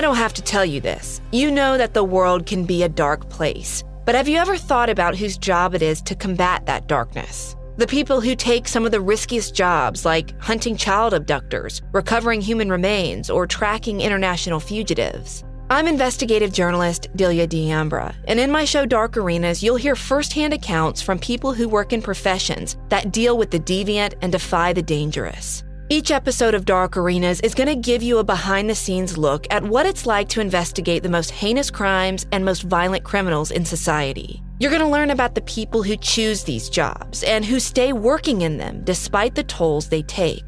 I don't have to tell you this. You know that the world can be a dark place. But have you ever thought about whose job it is to combat that darkness? The people who take some of the riskiest jobs, like hunting child abductors, recovering human remains, or tracking international fugitives. I'm investigative journalist Delia D'Ambra, and in my show Dark Arenas, you'll hear firsthand accounts from people who work in professions that deal with the deviant and defy the dangerous. Each episode of Dark Arenas is going to give you a behind the scenes look at what it's like to investigate the most heinous crimes and most violent criminals in society. You're going to learn about the people who choose these jobs and who stay working in them despite the tolls they take.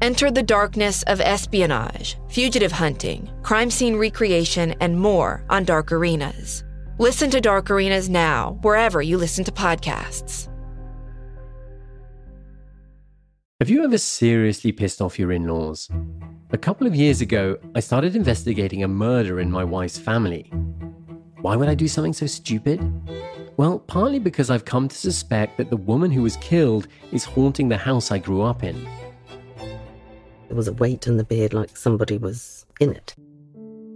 Enter the darkness of espionage, fugitive hunting, crime scene recreation, and more on Dark Arenas. Listen to Dark Arenas now, wherever you listen to podcasts. Have you ever seriously pissed off your in laws? A couple of years ago, I started investigating a murder in my wife's family. Why would I do something so stupid? Well, partly because I've come to suspect that the woman who was killed is haunting the house I grew up in. There was a weight in the bed like somebody was in it.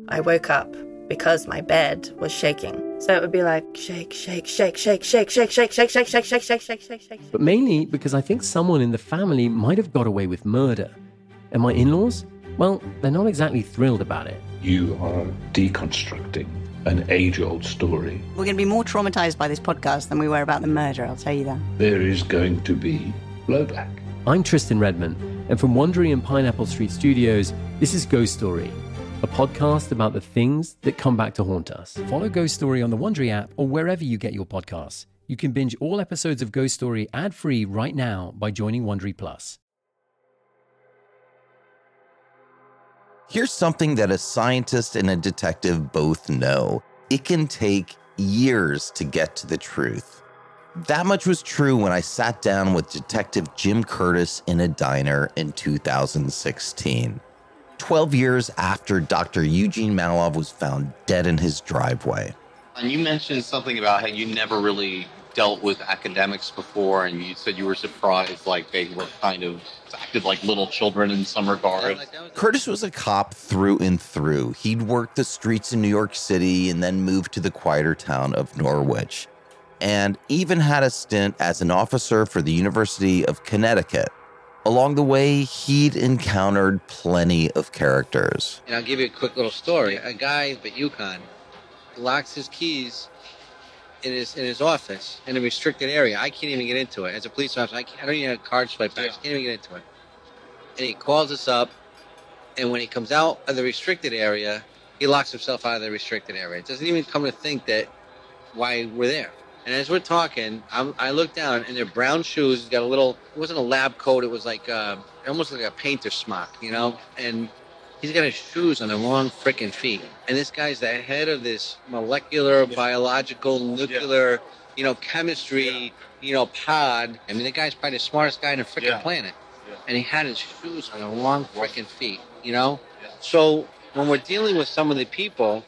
I woke up because my bed was shaking. So it would be like shake, shake, shake, shake, shake, shake, shake, shake, shake, shake, shake, shake, shake, shake, shake. But mainly because I think someone in the family might have got away with murder. And my in laws? Well, they're not exactly thrilled about it. You are deconstructing an age old story. We're going to be more traumatized by this podcast than we were about the murder, I'll tell you that. There is going to be blowback. I'm Tristan Redman, and from Wondery and Pineapple Street Studios, this is Ghost Story, a podcast about the things that come back to haunt us. Follow Ghost Story on the Wondery app or wherever you get your podcasts. You can binge all episodes of Ghost Story ad free right now by joining Wondery Plus. Here's something that a scientist and a detective both know it can take years to get to the truth. That much was true when I sat down with Detective Jim Curtis in a diner in 2016. 12 years after Dr. Eugene Mallove was found dead in his driveway. And you mentioned something about how you never really dealt with academics before, and you said you were surprised, like they were kind of acted like little children in some regard. Curtis was a cop through and through. He'd worked the streets in New York City and then moved to the quieter town of Norwich, and even had a stint as an officer for the University of Connecticut. Along the way, he'd encountered plenty of characters. And I'll give you a quick little story. A guy at UConn locks his keys in his in his office in a restricted area. I can't even get into it. As a police officer, I, I don't even have a card swipe backs. Can't even get into it. And he calls us up, and when he comes out of the restricted area, he locks himself out of the restricted area. Doesn't even come to think that why we're there. And as we're talking, I'm, I look down, and they're brown shoes. He's got a little. It wasn't a lab coat. It was like uh, almost like a painter smock, you know. And he's got his shoes on the long freaking feet. And this guy's the head of this molecular, biological, nuclear, you know, chemistry, you know, pod. I mean, the guy's probably the smartest guy on the freaking Yeah. planet. And he had his shoes on the long freaking feet, you know? So when we're dealing with some of the people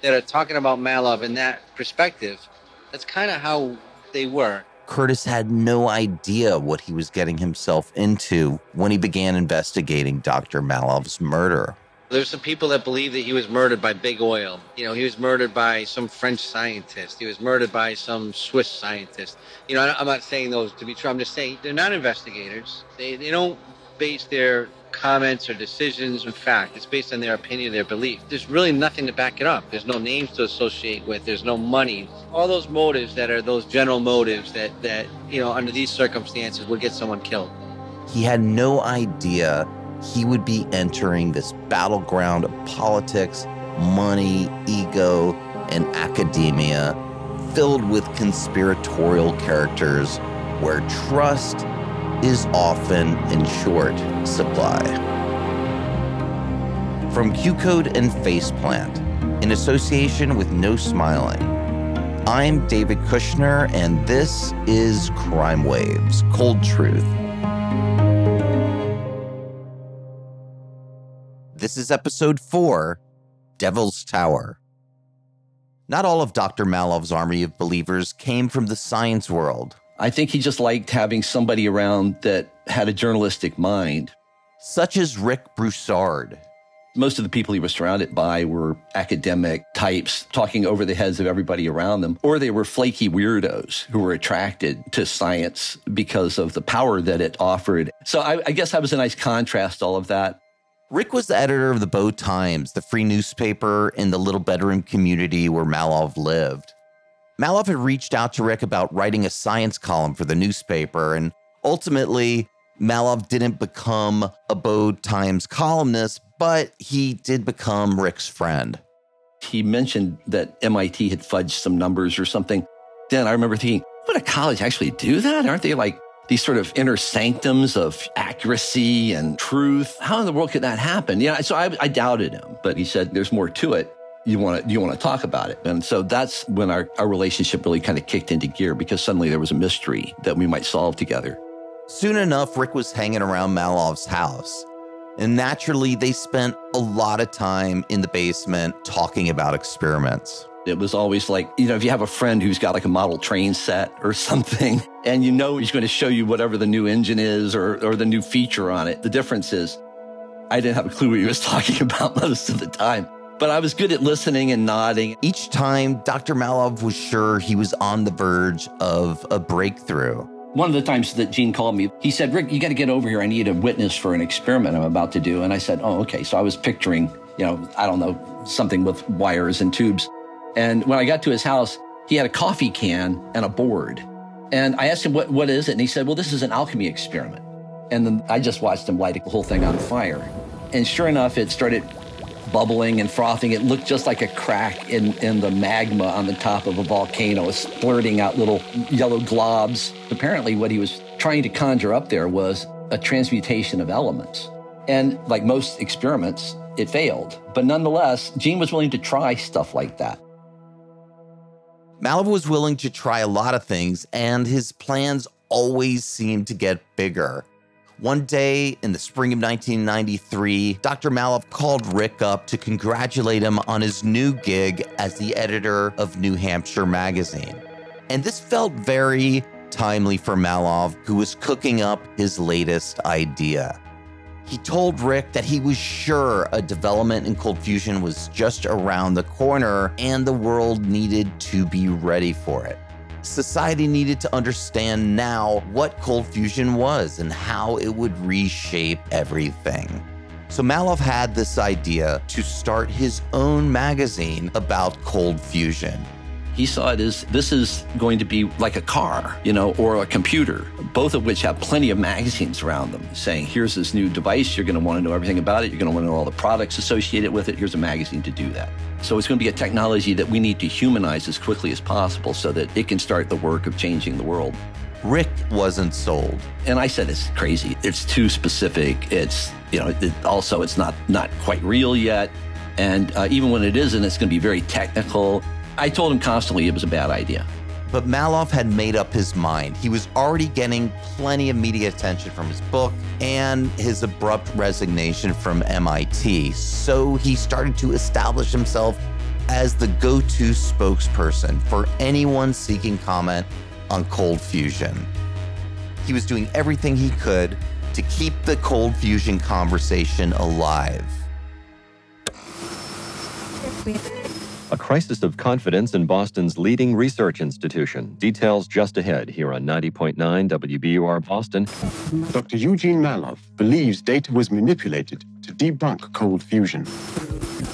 that are talking about Mallove in that perspective, that's kind of how they were. Curtis had no idea what he was getting himself into when he began investigating Dr. Mallove's murder. There's some people that believe that he was murdered by big oil. You know, he was murdered by some French scientist. He was murdered by some Swiss scientist. You know, I'm not saying those to be true. I'm just saying they're not investigators. They, they don't base their comments or decisions on fact. It's based on their opinion, their belief. There's really nothing to back it up. There's no names to associate with. There's no money. All those motives that are those general motives that, that you know, under these circumstances would get someone killed. He had no idea he would be entering this battleground of politics, money, ego, and academia filled with conspiratorial characters where trust is often in short supply. From Q Code and Faceplant, in association with No Smiling, I'm David Kushner, and this is Crime Waves Cold Truth. This is episode four Devil's Tower. Not all of Dr. Mallove's army of believers came from the science world. I think he just liked having somebody around that had a journalistic mind. such as Rick Broussard. Most of the people he was surrounded by were academic types talking over the heads of everybody around them, or they were flaky weirdos who were attracted to science because of the power that it offered. So I, I guess that was a nice contrast, all of that. Rick was the editor of the Bow Times, the free newspaper in the little bedroom community where Mallove lived. Mallove had reached out to Rick about writing a science column for the newspaper, and ultimately, Mallove didn't become a Bow Times columnist, but he did become Rick's friend. He mentioned that MIT had fudged some numbers or something. Then I remember thinking, would a college actually do that? Aren't they like these sort of inner sanctums of accuracy and truth? How in the world could that happen? Yeah, so I, I doubted him, but he said, there's more to it. You want to, you want to talk about it. And so that's when our, our relationship really kind of kicked into gear because suddenly there was a mystery that we might solve together. Soon enough, Rick was hanging around Mallove's house. And naturally, they spent a lot of time in the basement talking about experiments. It was always like, you know, if you have a friend who's got like a model train set or something, and you know he's going to show you whatever the new engine is or, or the new feature on it. The difference is I didn't have a clue what he was talking about most of the time. But I was good at listening and nodding. Each time, Dr. Mallove was sure he was on the verge of a breakthrough. One of the times that Gene called me, he said, Rick, you got to get over here. I need a witness for an experiment I'm about to do. And I said, Oh, okay. So I was picturing, you know, I don't know, something with wires and tubes. And when I got to his house, he had a coffee can and a board. And I asked him, what, what is it? And he said, Well, this is an alchemy experiment. And then I just watched him light the whole thing on fire. And sure enough, it started bubbling and frothing. It looked just like a crack in, in the magma on the top of a volcano, splurting out little yellow globs. Apparently, what he was trying to conjure up there was a transmutation of elements. And like most experiments, it failed. But nonetheless, Gene was willing to try stuff like that. Mallove was willing to try a lot of things, and his plans always seemed to get bigger. One day in the spring of 1993, Dr. Mallove called Rick up to congratulate him on his new gig as the editor of New Hampshire Magazine. And this felt very timely for Mallove, who was cooking up his latest idea. He told Rick that he was sure a development in cold fusion was just around the corner and the world needed to be ready for it society needed to understand now what cold fusion was and how it would reshape everything. So Mallove had this idea to start his own magazine about cold fusion. He saw it as this is going to be like a car, you know, or a computer, both of which have plenty of magazines around them saying, here's this new device. You're going to want to know everything about it. You're going to want to know all the products associated with it. Here's a magazine to do that. So it's going to be a technology that we need to humanize as quickly as possible so that it can start the work of changing the world. Rick wasn't sold. And I said, it's crazy. It's too specific. It's, you know, it, also it's not, not quite real yet. And uh, even when it isn't, it's going to be very technical. I told him constantly it was a bad idea. But Mallove had made up his mind. He was already getting plenty of media attention from his book and his abrupt resignation from MIT. So he started to establish himself as the go to spokesperson for anyone seeking comment on cold fusion. He was doing everything he could to keep the cold fusion conversation alive. A crisis of confidence in Boston's leading research institution. Details just ahead here on 90.9 WBUR Boston. Dr. Eugene Mallove believes data was manipulated to debunk cold fusion.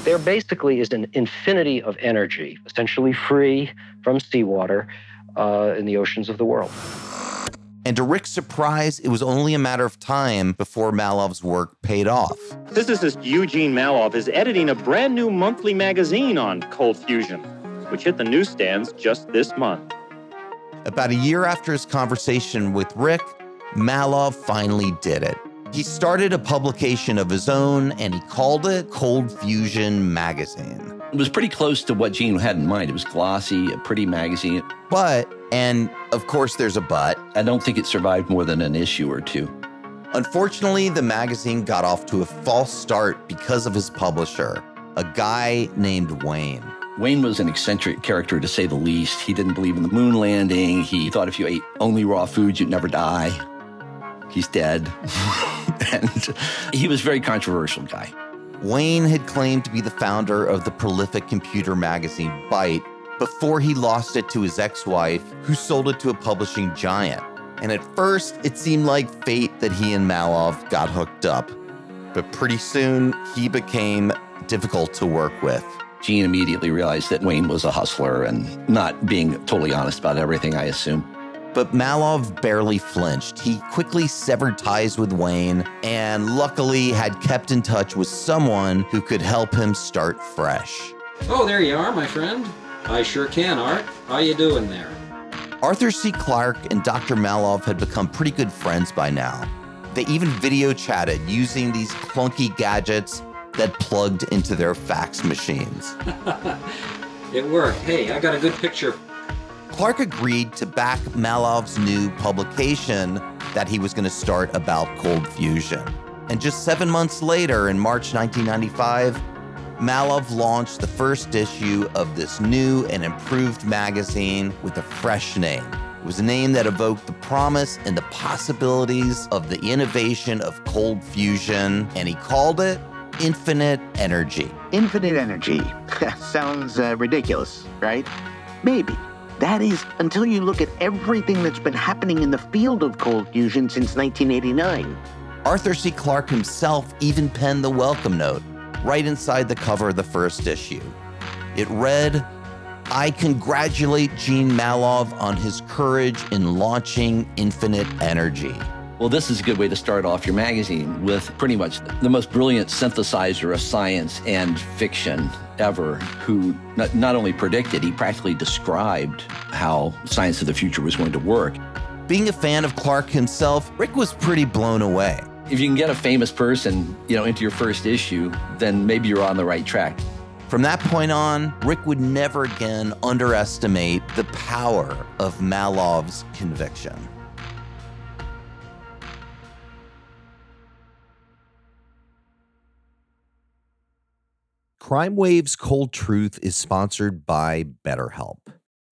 There basically is an infinity of energy, essentially free from seawater uh, in the oceans of the world. And to Rick's surprise, it was only a matter of time before Mallove's work paid off. Physicist Eugene Mallove is editing a brand new monthly magazine on cold fusion, which hit the newsstands just this month. About a year after his conversation with Rick, Mallove finally did it. He started a publication of his own and he called it Cold Fusion Magazine. It was pretty close to what Gene had in mind. It was glossy, a pretty magazine. But, and of course there's a but, I don't think it survived more than an issue or two. Unfortunately, the magazine got off to a false start because of his publisher, a guy named Wayne. Wayne was an eccentric character to say the least. He didn't believe in the moon landing. He thought if you ate only raw foods, you'd never die. He's dead. and he was a very controversial guy. Wayne had claimed to be the founder of the prolific computer magazine Byte before he lost it to his ex wife, who sold it to a publishing giant. And at first, it seemed like fate that he and Mallove got hooked up. But pretty soon, he became difficult to work with. Gene immediately realized that Wayne was a hustler and not being totally honest about everything, I assume. But Mallove barely flinched. He quickly severed ties with Wayne and luckily had kept in touch with someone who could help him start fresh. Oh, there you are, my friend. I sure can, Art. How you doing there? Arthur C. Clarke and Dr. Mallove had become pretty good friends by now. They even video chatted using these clunky gadgets that plugged into their fax machines. it worked. Hey, I got a good picture Clarke agreed to back Mallove's new publication that he was going to start about cold fusion. And just seven months later, in March 1995, Mallove launched the first issue of this new and improved magazine with a fresh name. It was a name that evoked the promise and the possibilities of the innovation of cold fusion, and he called it Infinite Energy. Infinite Energy. Sounds uh, ridiculous, right? Maybe. That is, until you look at everything that's been happening in the field of cold fusion since 1989. Arthur C. Clarke himself even penned the welcome note right inside the cover of the first issue. It read, I congratulate Gene Mallove on his courage in launching Infinite Energy. Well, this is a good way to start off your magazine with pretty much the most brilliant synthesizer of science and fiction ever, who not, not only predicted, he practically described how science of the future was going to work. Being a fan of Clarke himself, Rick was pretty blown away. If you can get a famous person, you know, into your first issue, then maybe you're on the right track. From that point on, Rick would never again underestimate the power of Mallove's conviction. Crime Wave's Cold Truth is sponsored by BetterHelp.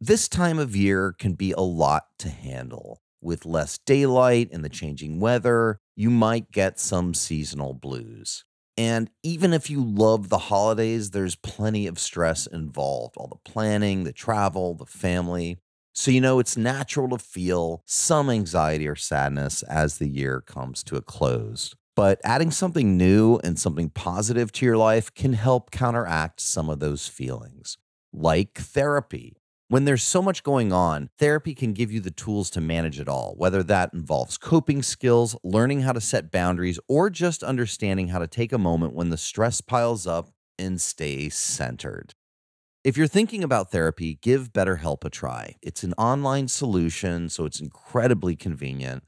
This time of year can be a lot to handle. With less daylight and the changing weather, you might get some seasonal blues. And even if you love the holidays, there's plenty of stress involved all the planning, the travel, the family. So, you know, it's natural to feel some anxiety or sadness as the year comes to a close. But adding something new and something positive to your life can help counteract some of those feelings, like therapy. When there's so much going on, therapy can give you the tools to manage it all, whether that involves coping skills, learning how to set boundaries, or just understanding how to take a moment when the stress piles up and stay centered. If you're thinking about therapy, give BetterHelp a try. It's an online solution, so it's incredibly convenient.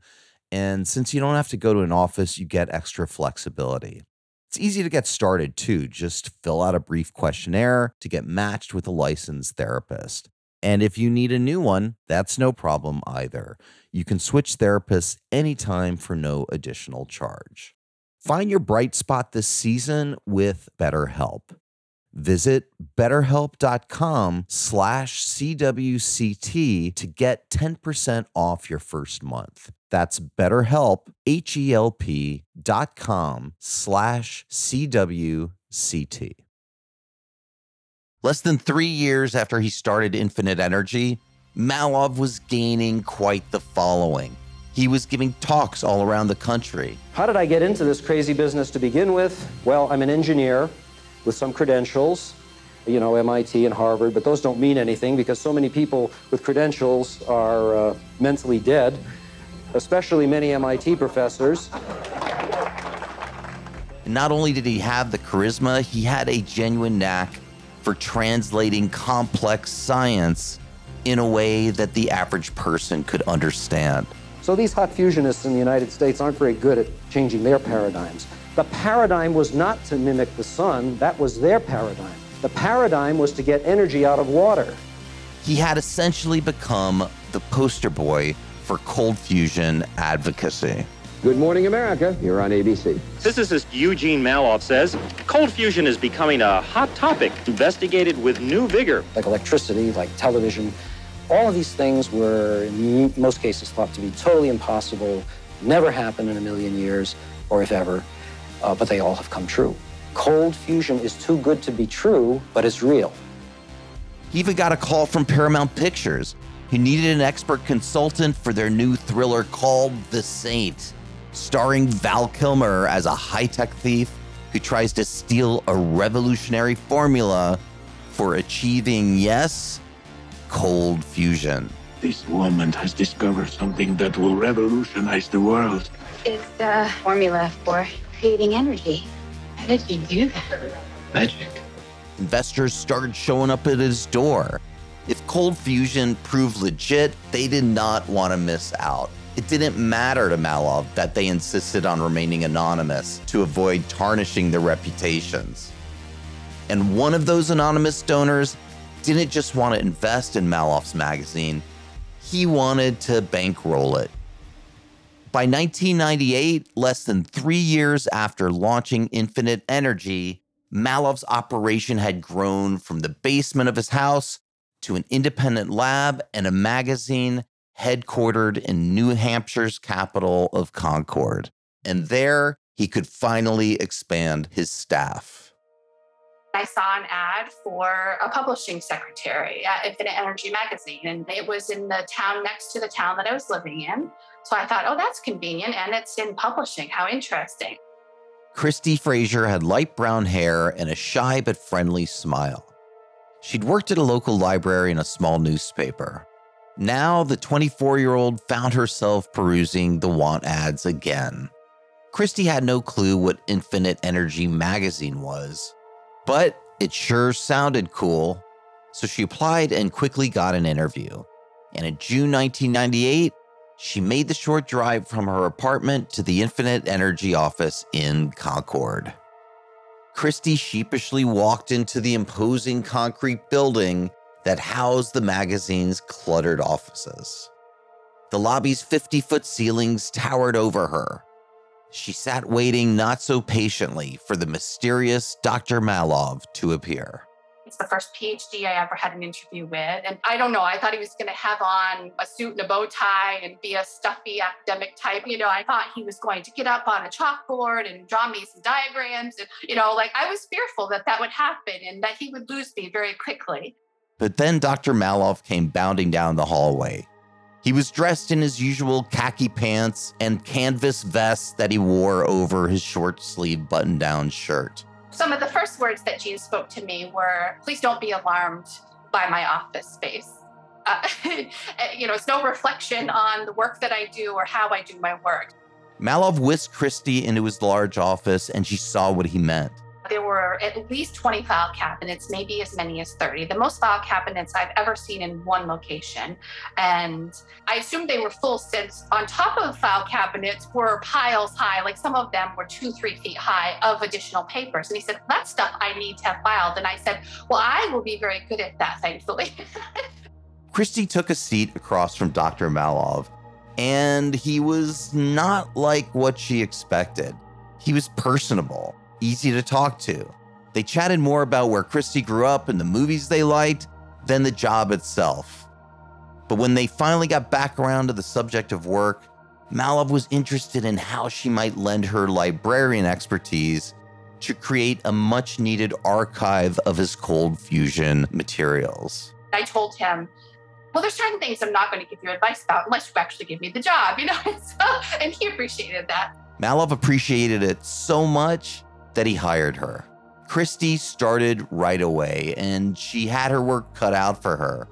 And since you don't have to go to an office, you get extra flexibility. It's easy to get started too. Just fill out a brief questionnaire to get matched with a licensed therapist. And if you need a new one, that's no problem either. You can switch therapists anytime for no additional charge. Find your bright spot this season with BetterHelp. Visit betterhelp.com slash CWCT to get 10% off your first month. That's betterhelp, H-E-L-P dot com slash C-W-C-T. Less than three years after he started Infinite Energy, Mallove was gaining quite the following. He was giving talks all around the country. How did I get into this crazy business to begin with? Well, I'm an engineer with some credentials, you know, MIT and Harvard, but those don't mean anything because so many people with credentials are uh, mentally dead, especially many MIT professors. And not only did he have the charisma, he had a genuine knack for translating complex science in a way that the average person could understand. So these hot fusionists in the United States aren't very good at changing their paradigms. The paradigm was not to mimic the sun, that was their paradigm. The paradigm was to get energy out of water. He had essentially become the poster boy for cold fusion advocacy. Good morning, America. You're on ABC. Physicist Eugene Mallove says cold fusion is becoming a hot topic, investigated with new vigor. Like electricity, like television, all of these things were, in most cases, thought to be totally impossible, never happen in a million years, or if ever, uh, but they all have come true. Cold fusion is too good to be true, but it's real. He even got a call from Paramount Pictures, who needed an expert consultant for their new thriller called The Saint, starring Val Kilmer as a high tech thief who tries to steal a revolutionary formula for achieving, yes, cold fusion. This woman has discovered something that will revolutionize the world. It's the formula for creating energy. How did you do that? Magic. Investors started showing up at his door. If cold fusion proved legit, they did not want to miss out. It didn't matter to Mallove that they insisted on remaining anonymous to avoid tarnishing their reputations. And one of those anonymous donors didn't just want to invest in Mallove's magazine, he wanted to bankroll it. By 1998, less than three years after launching Infinite Energy, Mallove's operation had grown from the basement of his house to an independent lab and a magazine headquartered in New Hampshire's capital of Concord. And there he could finally expand his staff. I saw an ad for a publishing secretary at Infinite Energy Magazine, and it was in the town next to the town that I was living in. So I thought, oh, that's convenient, and it's in publishing. How interesting. Christy Fraser had light brown hair and a shy but friendly smile. She'd worked at a local library and a small newspaper. Now, the 24 year old found herself perusing the want ads again. Christy had no clue what Infinite Energy magazine was, but it sure sounded cool. So she applied and quickly got an interview. And in June 1998, she made the short drive from her apartment to the Infinite Energy office in Concord. Christy sheepishly walked into the imposing concrete building that housed the magazine's cluttered offices. The lobby's 50 foot ceilings towered over her. She sat waiting not so patiently for the mysterious Dr. Mallove to appear. It's the first PhD I ever had an interview with. And I don't know, I thought he was going to have on a suit and a bow tie and be a stuffy academic type. You know, I thought he was going to get up on a chalkboard and draw me some diagrams. And, you know, like I was fearful that that would happen and that he would lose me very quickly. But then Dr. Mallove came bounding down the hallway. He was dressed in his usual khaki pants and canvas vest that he wore over his short sleeve button down shirt. Some of the first words that Gene spoke to me were please don't be alarmed by my office space. Uh, you know, it's no reflection on the work that I do or how I do my work. Mallove whisked Christy into his large office and she saw what he meant. There were at least 20 file cabinets, maybe as many as 30. The most file cabinets I've ever seen in one location. And I assumed they were full since on top of file cabinets were piles high, like some of them were two, three feet high of additional papers. And he said, That stuff I need to have filed. And I said, Well, I will be very good at that, thankfully. Christy took a seat across from Dr. Mallove, and he was not like what she expected. He was personable easy to talk to. They chatted more about where Christy grew up and the movies they liked than the job itself. But when they finally got back around to the subject of work, Mallove was interested in how she might lend her librarian expertise to create a much needed archive of his cold fusion materials. I told him, well, there's certain things I'm not going to give you advice about unless you actually give me the job, you know? so, and he appreciated that. Mallove appreciated it so much that he hired her. Christy started right away, and she had her work cut out for her.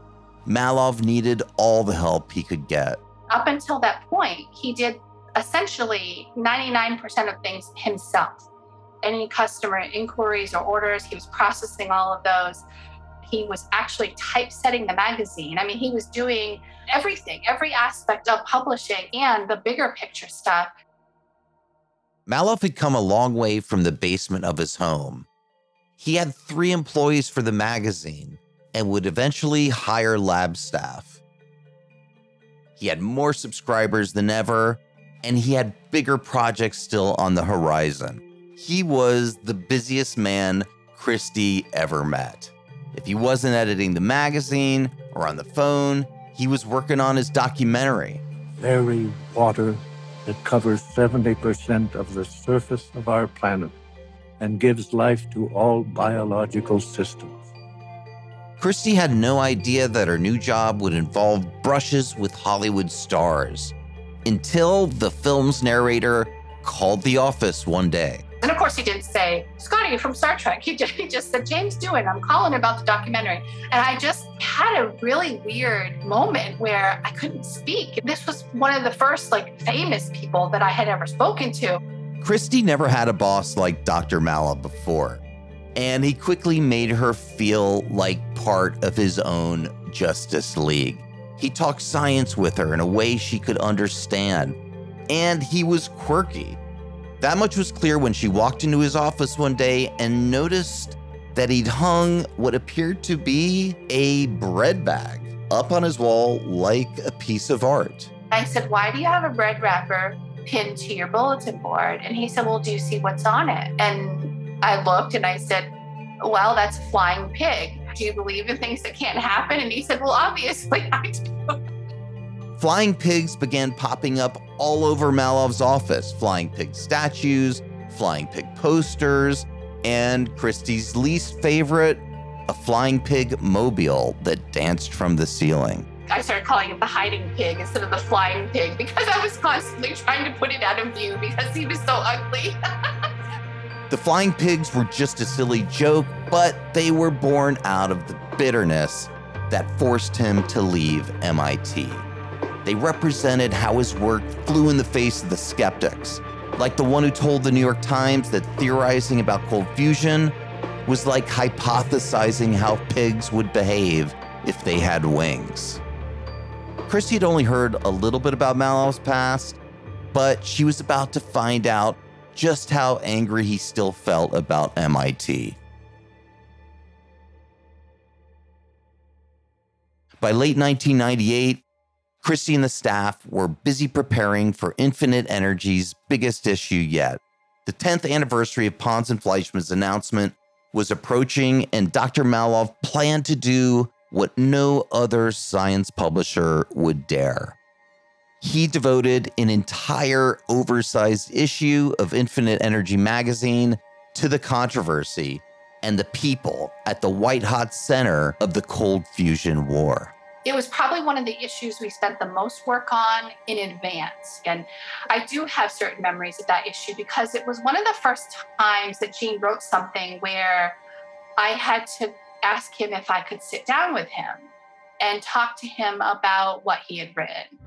Mallove needed all the help he could get. Up until that point, he did essentially 99% of things himself. Any customer inquiries or orders, he was processing all of those. He was actually typesetting the magazine. I mean, he was doing everything, every aspect of publishing and the bigger picture stuff. Mallove had come a long way from the basement of his home. He had three employees for the magazine and would eventually hire lab staff. He had more subscribers than ever, and he had bigger projects still on the horizon. He was the busiest man Christy ever met. If he wasn't editing the magazine or on the phone, he was working on his documentary. Very water that covers 70% of the surface of our planet and gives life to all biological systems. Christie had no idea that her new job would involve brushes with Hollywood stars until the film's narrator called the office one day. And of course, he didn't say, Scotty you're from Star Trek. He just, he just said, James Doohan, I'm calling about the documentary. And I just had a really weird moment where I couldn't speak. This was one of the first like famous people that I had ever spoken to. Christie never had a boss like Dr. Mallove before, and he quickly made her feel like part of his own Justice League. He talked science with her in a way she could understand, and he was quirky. That much was clear when she walked into his office one day and noticed that he'd hung what appeared to be a bread bag up on his wall like a piece of art. I said, Why do you have a bread wrapper pinned to your bulletin board? And he said, Well, do you see what's on it? And I looked and I said, Well, that's a flying pig. Do you believe in things that can't happen? And he said, Well, obviously I do. Flying pigs began popping up all over Mallove's office flying pig statues, flying pig posters, and Christie's least favorite, a flying pig mobile that danced from the ceiling. I started calling it the hiding pig instead of the flying pig because I was constantly trying to put it out of view because he was so ugly. the flying pigs were just a silly joke, but they were born out of the bitterness that forced him to leave MIT. They represented how his work flew in the face of the skeptics, like the one who told the New York Times that theorizing about cold fusion was like hypothesizing how pigs would behave if they had wings. Christie had only heard a little bit about Mallove's past, but she was about to find out just how angry he still felt about MIT. By late 1998, Christie and the staff were busy preparing for Infinite Energy's biggest issue yet. The 10th anniversary of Pons and Fleischmann's announcement was approaching, and Dr. Mallove planned to do what no other science publisher would dare. He devoted an entire oversized issue of Infinite Energy magazine to the controversy and the people at the white hot center of the cold fusion war. It was probably one of the issues we spent the most work on in advance. And I do have certain memories of that issue because it was one of the first times that Gene wrote something where I had to ask him if I could sit down with him and talk to him about what he had written.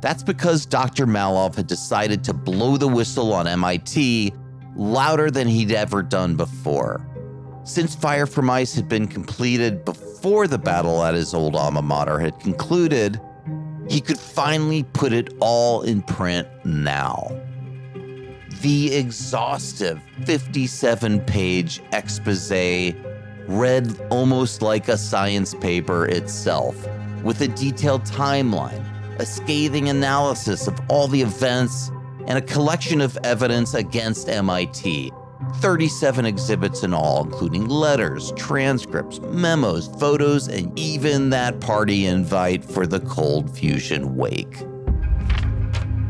That's because Dr. Mallove had decided to blow the whistle on MIT louder than he'd ever done before. Since Fire from Ice had been completed before the battle at his old alma mater had concluded, he could finally put it all in print now. The exhaustive 57 page expose read almost like a science paper itself, with a detailed timeline, a scathing analysis of all the events, and a collection of evidence against MIT 37 exhibits in all, including letters, transcripts, memos, photos, and even that party invite for the Cold Fusion Wake.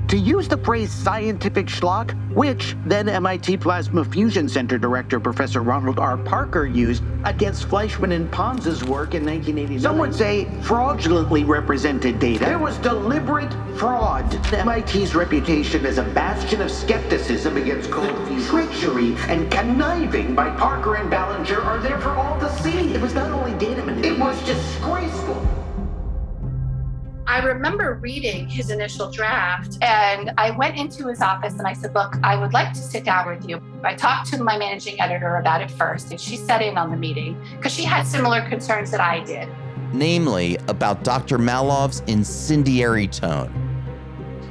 To use the phrase scientific schlock, which then MIT Plasma Fusion Center director Professor Ronald R. Parker used against Fleischmann and Pons's work in 1989. Some would say fraudulently represented data. There was deliberate fraud. MIT's reputation as a bastion of skepticism against cold fusion, treachery, and conniving by Parker and Ballinger are there for all to see. It was not only data manipulation, it was disgraceful. I remember reading his initial draft and I went into his office and I said, Look, I would like to sit down with you. I talked to my managing editor about it first and she sat in on the meeting because she had similar concerns that I did. Namely, about Dr. Mallove's incendiary tone.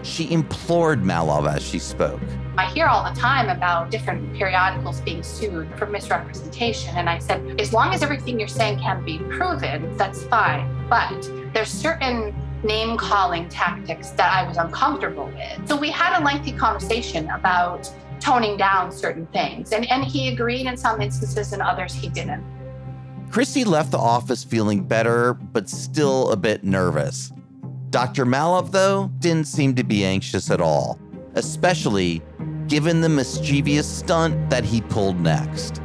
She implored Mallove as she spoke. I hear all the time about different periodicals being sued for misrepresentation. And I said, as long as everything you're saying can be proven, that's fine. But there's certain name calling tactics that I was uncomfortable with. So we had a lengthy conversation about toning down certain things. And, and he agreed in some instances, and others he didn't. Christie left the office feeling better, but still a bit nervous. Dr. Mallove, though, didn't seem to be anxious at all, especially given the mischievous stunt that he pulled next.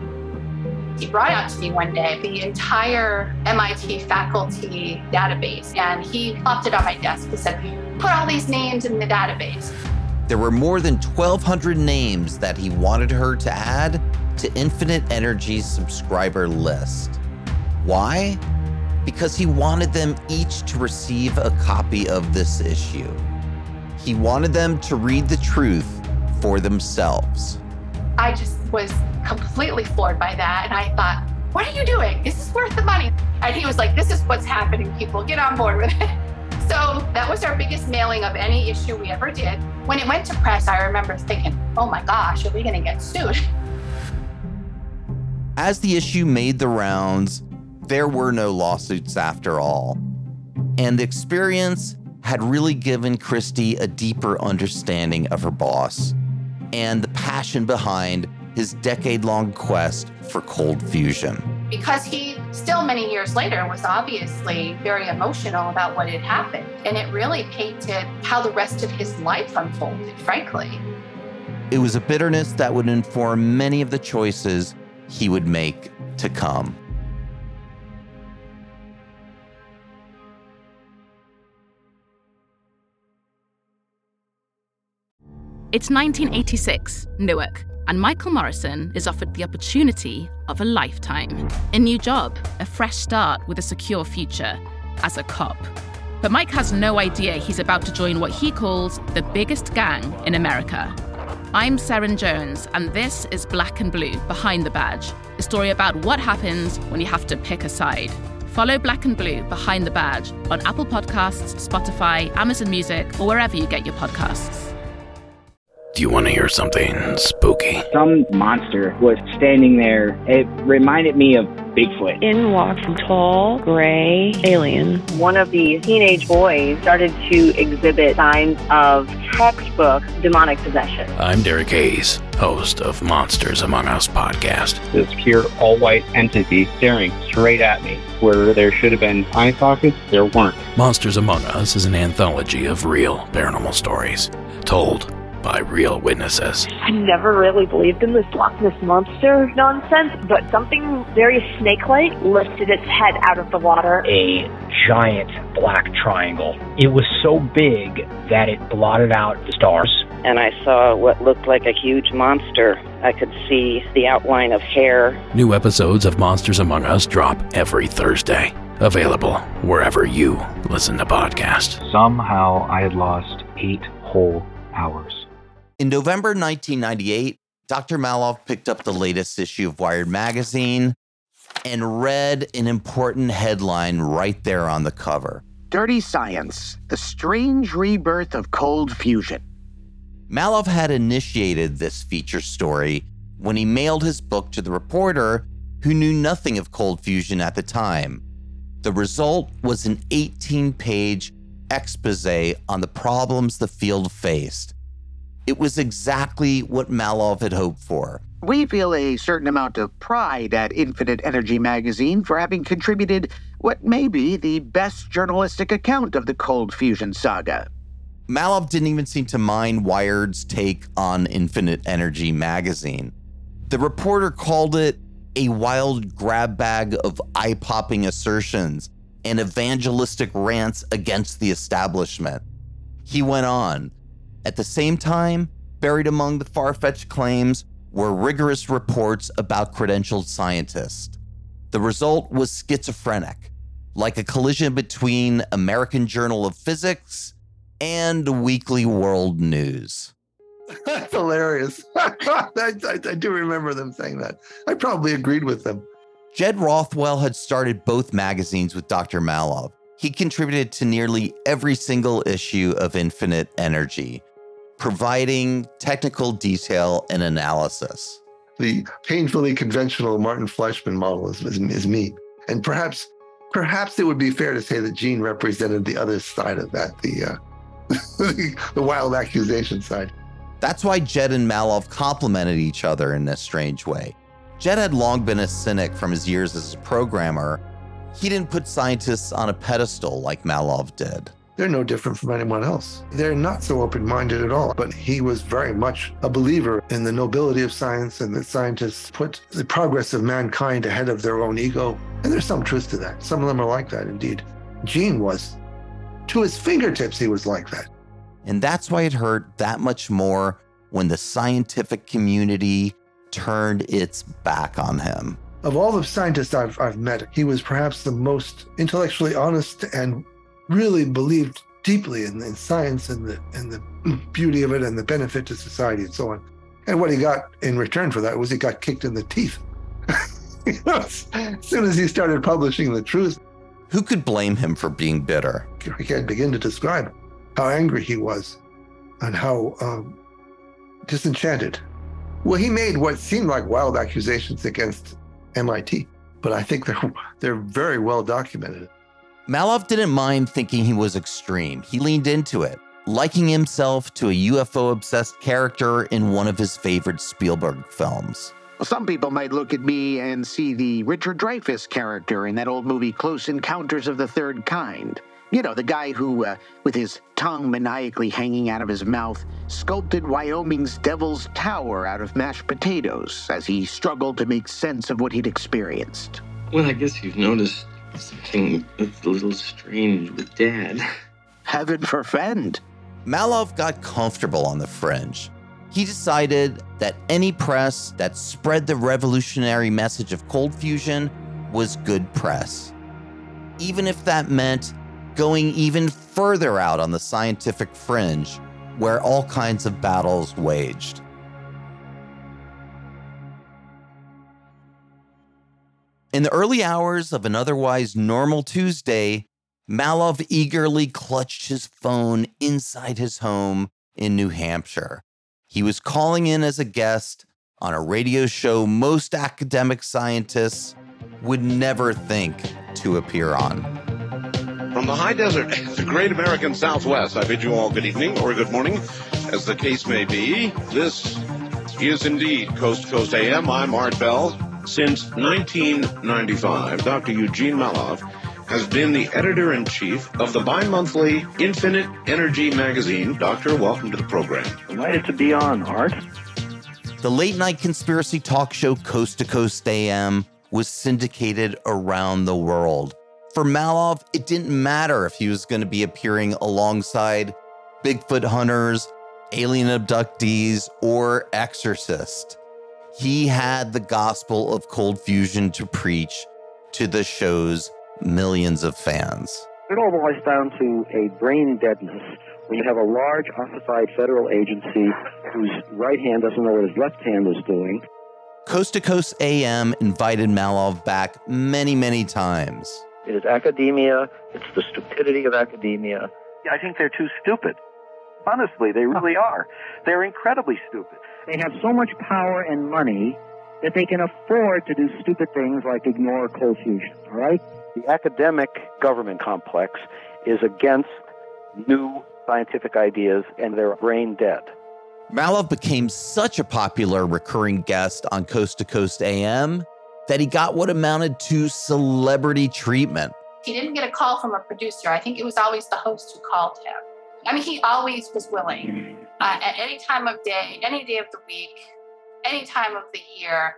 He brought out to me one day the entire MIT faculty database, and he plopped it on my desk. He said, Put all these names in the database. There were more than 1,200 names that he wanted her to add to Infinite Energy's subscriber list. Why? Because he wanted them each to receive a copy of this issue. He wanted them to read the truth for themselves. I just was completely floored by that. And I thought, what are you doing? Is this worth the money? And he was like, this is what's happening, people. Get on board with it. So that was our biggest mailing of any issue we ever did. When it went to press, I remember thinking, oh my gosh, are we going to get sued? As the issue made the rounds, there were no lawsuits after all. And the experience had really given Christie a deeper understanding of her boss and the passion behind his decade long quest for cold fusion. Because he still, many years later, was obviously very emotional about what had happened. And it really painted how the rest of his life unfolded, frankly. It was a bitterness that would inform many of the choices he would make to come. It's 1986, Newark, and Michael Morrison is offered the opportunity of a lifetime. A new job, a fresh start with a secure future as a cop. But Mike has no idea he's about to join what he calls the biggest gang in America. I'm Seren Jones, and this is Black and Blue Behind the Badge, a story about what happens when you have to pick a side. Follow Black and Blue Behind the Badge on Apple Podcasts, Spotify, Amazon Music, or wherever you get your podcasts. Do you want to hear something spooky? Some monster was standing there. It reminded me of Bigfoot. In walked a tall, gray alien. One of the teenage boys started to exhibit signs of textbook demonic possession. I'm Derek Hayes, host of Monsters Among Us podcast. This pure all white entity staring straight at me. Where there should have been eye sockets, there weren't. Monsters Among Us is an anthology of real paranormal stories told by real witnesses. I never really believed in this Loch Ness monster nonsense, but something very snake-like lifted its head out of the water. A giant black triangle. It was so big that it blotted out the stars. And I saw what looked like a huge monster. I could see the outline of hair. New episodes of Monsters Among Us drop every Thursday. Available wherever you listen to podcasts. Somehow I had lost eight whole hours. In November 1998, Dr. Mallove picked up the latest issue of Wired magazine and read an important headline right there on the cover Dirty Science The Strange Rebirth of Cold Fusion. Mallove had initiated this feature story when he mailed his book to the reporter who knew nothing of cold fusion at the time. The result was an 18 page expose on the problems the field faced. It was exactly what Mallove had hoped for. We feel a certain amount of pride at Infinite Energy magazine for having contributed what may be the best journalistic account of the cold fusion saga. Mallove didn't even seem to mind Wired's take on Infinite Energy magazine. The reporter called it a wild grab bag of eye popping assertions and evangelistic rants against the establishment. He went on. At the same time, buried among the far fetched claims were rigorous reports about credentialed scientists. The result was schizophrenic, like a collision between American Journal of Physics and Weekly World News. That's hilarious. I, I, I, do remember them saying that. I probably agreed with them. Jed Rothwell had started both magazines with Dr. Mallove. He contributed to nearly every single issue of Infinite Energy, providing technical detail and analysis. The painfully conventional Martin Fleischmann model is, is, is me. And perhaps perhaps it would be fair to say that Gene represented the other side of that, the uh, the wild accusation side. That's why Jed and Mallove complemented each other in a strange way. Jed had long been a cynic from his years as a programmer. He didn't put scientists on a pedestal like Mallove did. They're no different from anyone else. They're not so open minded at all. But he was very much a believer in the nobility of science and that scientists put the progress of mankind ahead of their own ego. And there's some truth to that. Some of them are like that indeed. Gene was. To his fingertips, he was like that. And that's why it hurt that much more when the scientific community turned its back on him. Of all the scientists I've, I've met, he was perhaps the most intellectually honest and really believed deeply in, in science and the, and the beauty of it and the benefit to society and so on. And what he got in return for that was he got kicked in the teeth. as soon as he started publishing the truth. Who could blame him for being bitter? I can't begin to describe how angry he was and how um, disenchanted. Well, he made what seemed like wild accusations against MIT, but I think they're, they're very well documented. Mallove didn't mind thinking he was extreme. He leaned into it, liking himself to a UFO obsessed character in one of his favorite Spielberg films. Some people might look at me and see the Richard Dreyfuss character in that old movie Close Encounters of the Third Kind. You know, the guy who, uh, with his tongue maniacally hanging out of his mouth, sculpted Wyoming's Devil's Tower out of mashed potatoes as he struggled to make sense of what he'd experienced. Well, I guess you've noticed something that's a little strange with Dad. Heaven forfend. Mallove got comfortable on the fringe. He decided that any press that spread the revolutionary message of cold fusion was good press. Even if that meant going even further out on the scientific fringe, where all kinds of battles waged. In the early hours of an otherwise normal Tuesday, Mallove eagerly clutched his phone inside his home in New Hampshire. He was calling in as a guest on a radio show most academic scientists would never think to appear on. From the high desert, the great American Southwest, I bid you all good evening or good morning, as the case may be. This is indeed Coast to Coast AM. I'm Art Bell. Since 1995, Dr. Eugene Mallove has been the editor in chief of the bi monthly Infinite Energy magazine. Doctor, welcome to the program. Delighted to be on, Art. The late night conspiracy talk show Coast to Coast AM was syndicated around the world. For Mallove, it didn't matter if he was going to be appearing alongside Bigfoot hunters, alien abductees, or exorcist. He had the gospel of cold fusion to preach to the show's millions of fans. It all boils down to a brain deadness when you have a large ossified federal agency whose right hand doesn't know what his left hand is doing. Coast to Coast AM invited Mallove back many, many times. It is academia, it's the stupidity of academia. I think they're too stupid. Honestly, they really are. They're incredibly stupid. They have so much power and money that they can afford to do stupid things like ignore cold fusion, all right? The academic government complex is against new scientific ideas and they're brain dead. Mallove became such a popular recurring guest on Coast to Coast AM that he got what amounted to celebrity treatment. He didn't get a call from a producer. I think it was always the host who called him. I mean, he always was willing uh, at any time of day, any day of the week, any time of the year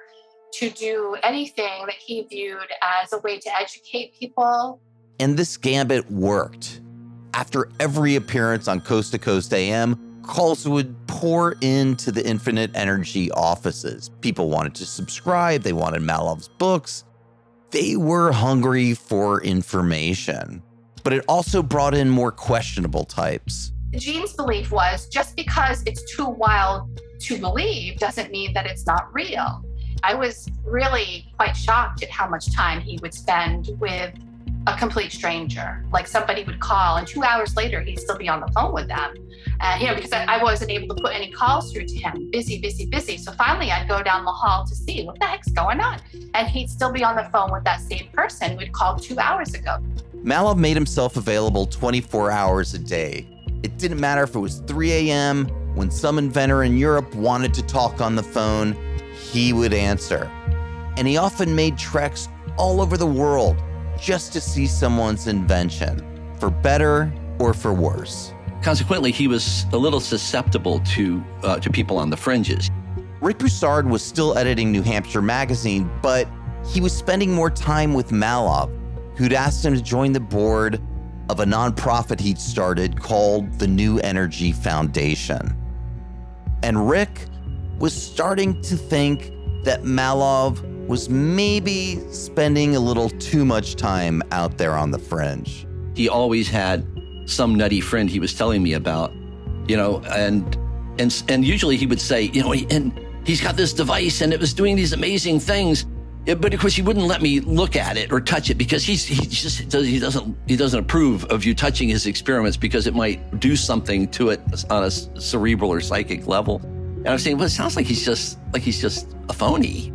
to do anything that he viewed as a way to educate people. And this gambit worked. After every appearance on Coast to Coast AM, calls would pour into the Infinite Energy offices. People wanted to subscribe, they wanted Mallove's books. They were hungry for information. But it also brought in more questionable types. Gene's belief was just because it's too wild to believe doesn't mean that it's not real. I was really quite shocked at how much time he would spend with a complete stranger. Like somebody would call, and two hours later, he'd still be on the phone with them. You know, because I, I, wasn't able to put any calls through to him. Busy, busy, busy. So finally, I'd go down the hall to see what the heck's going on. And he'd still be on the phone with that same person we'd called two hours ago. Mallove made himself available 24 hours a day. It didn't matter if it was 3 a.m., when some inventor in Europe wanted to talk on the phone, he would answer. And he often made treks all over the world just to see someone's invention. For better or for worse. Consequently, he was a little susceptible to uh, to people on the fringes. Rick Broussard was still editing New Hampshire Magazine, but he was spending more time with Mallove, who'd asked him to join the board of a nonprofit he'd started called the New Energy Foundation. And Rick was starting to think that Mallove was maybe spending a little too much time out there on the fringe. He always had some nutty friend he was telling me about, you know, and and and usually he would say, you know, and he's got this device and it was doing these amazing things. But of course, he wouldn't let me look at it or touch it because he's he just does, he doesn't he doesn't approve of you touching his experiments because it might do something to it on a cerebral or psychic level. And I'm saying, well, it sounds like he's just like he's just a phony.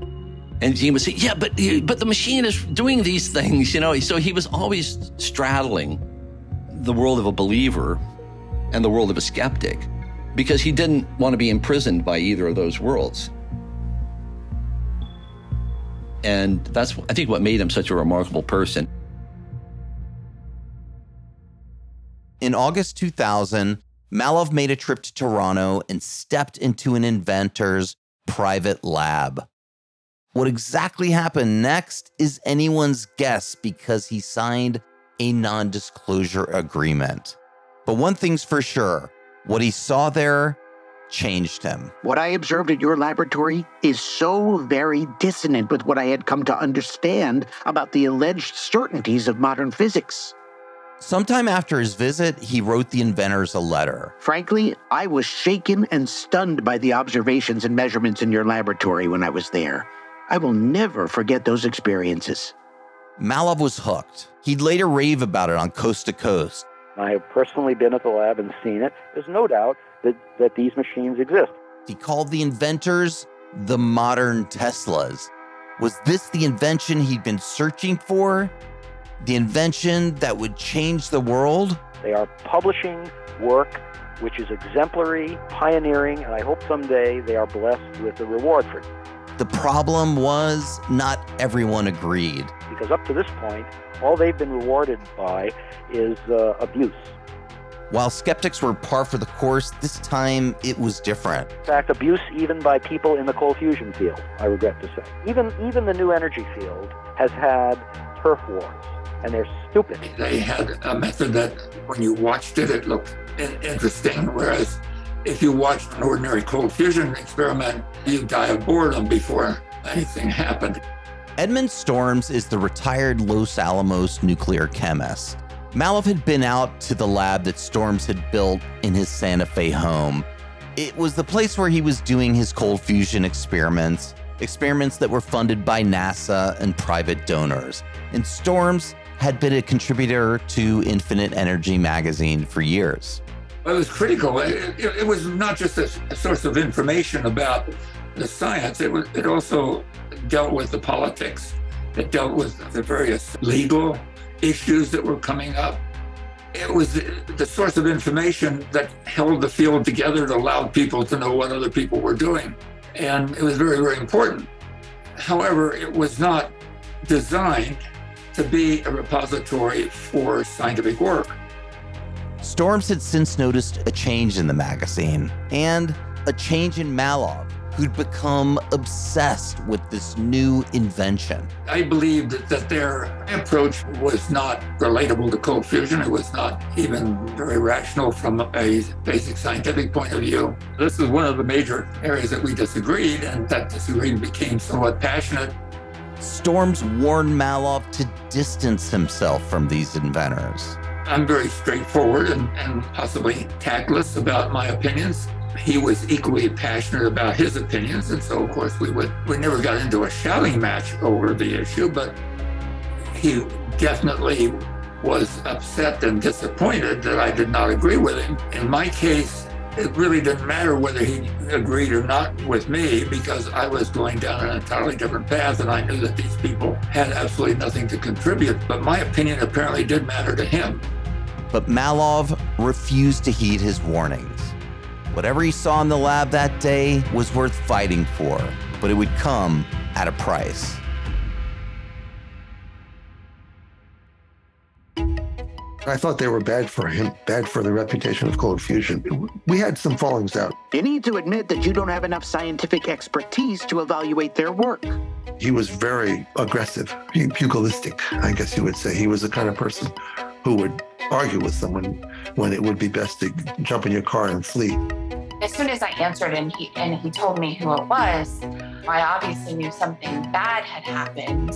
And Gene would say, yeah, but but the machine is doing these things, you know. So he was always straddling the world of a believer and the world of a skeptic because he didn't want to be imprisoned by either of those worlds. And that's, I think, what made him such a remarkable person. In August 2000, Mallove made a trip to Toronto and stepped into an inventor's private lab. What exactly happened next is anyone's guess because he signed a non disclosure agreement. But one thing's for sure what he saw there changed him. What I observed at your laboratory is so very dissonant with what I had come to understand about the alleged certainties of modern physics. Sometime after his visit, he wrote the inventors a letter. Frankly, I was shaken and stunned by the observations and measurements in your laboratory when I was there. I will never forget those experiences. Mallove was hooked. He'd later rave about it on Coast to Coast. I have personally been at the lab and seen it. There's no doubt that, that these machines exist. He called the inventors the modern Teslas. Was this the invention he'd been searching for? The invention that would change the world? They are publishing work which is exemplary, pioneering, and I hope someday they are blessed with a reward for it. The problem was not everyone agreed. Because up to this point, all they've been rewarded by is uh, abuse. While skeptics were par for the course, this time it was different. In fact, abuse even by people in the cold fusion field, I regret to say. Even, even the new energy field has had turf wars, and they're stupid. They had a method that when you watched it, it looked interesting, whereas if you watched an ordinary cold fusion experiment, you die of boredom before anything happened. Edmund Storms is the retired Los Alamos nuclear chemist. Mallove had been out to the lab that Storms had built in his Santa Fe home. It was the place where he was doing his cold fusion experiments, experiments that were funded by NASA and private donors. And Storms had been a contributor to Infinite Energy magazine for years. It was critical. It, it, it was not just a, a, source of information about the science, it, was, it also dealt with the politics, it dealt with the various legal issues that were coming up. It was the, source of information that held the field together, that allowed people to know what other people were doing. And it was very, very important. However, it was not designed to be a repository for scientific work. Storms had since noticed a change in the magazine and a change in Mallove, who'd become obsessed with this new invention. I believed that, that their approach was not relatable to cold fusion. It was not even very rational from a basic scientific point of view. This is one of the major areas that we disagreed, and that disagreement became somewhat passionate. Storms warned Mallove to distance himself from these inventors. I'm very straightforward and, and possibly tactless about my opinions he was equally passionate about his opinions, and so of course we would we never got into a shouting match over the issue, but he definitely was upset and disappointed that I did not agree with him. In my case, it really didn't matter whether he agreed or not with me because I was going down an entirely different path and I knew that these people had absolutely nothing to contribute. But my opinion apparently did matter to him. But Mallove refused to heed his warnings. Whatever he saw in the lab that day was worth fighting for, but it would come at a price. I thought they were bad for him, bad for the reputation of cold fusion. We had some fallings out. You need to admit that you don't have enough scientific expertise to evaluate their work. He was very aggressive, pugilistic, I guess you would say. He was the kind of person who would argue with someone when it would be best to jump in your car and flee. As soon as I answered and he and he told me who it was, I obviously knew something bad had happened.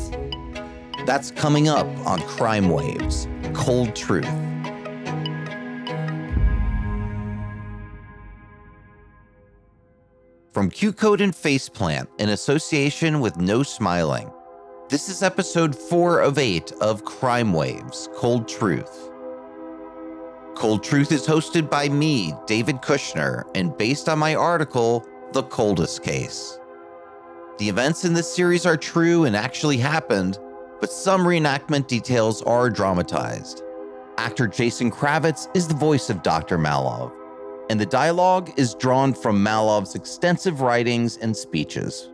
That's coming up on Crime Waves Cold Truth. From QCODE and Faceplant in association with No Smiling, this is episode 4 of 8 of Crime Waves Cold Truth. Cold Truth is hosted by me, David Kushner, and based on my article, The Coldest Case. The events in this series are true and actually happened, but some reenactment details are dramatized. Actor Jason Kravitz is the voice of Dr. Mallove, and the dialogue is drawn from Mallove's extensive writings and speeches.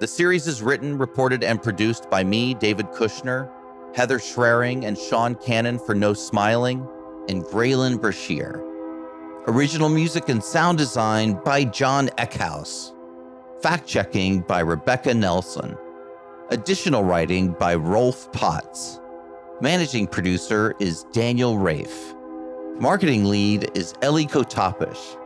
The series is written, reported, and produced by me, David Kushner, Heather Schraring, and Sean Cannon for No Smiling, and Graylin Brashear. Original music and sound design by John Eckhouse. Fact checking by Rebecca Nelson. Additional writing by Rolf Potts. Managing producer is Daniel Rafe. Marketing lead is Ellie Kotopish.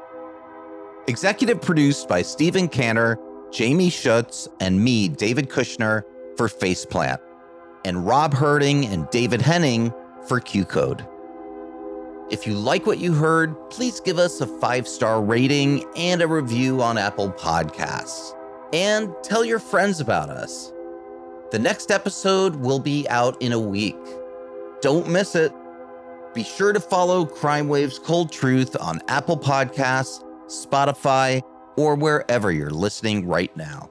Executive produced by Stephen Canner, Jamie Schutz, and me, David Kushner, for Faceplant, and Rob Herding and David Henning for QCODE. If you like what you heard, please give us a five star rating and a review on Apple Podcasts. And tell your friends about us. The next episode will be out in a week. Don't miss it. Be sure to follow Crime Waves Cold Truth on Apple Podcasts, Spotify, or wherever you're listening right now.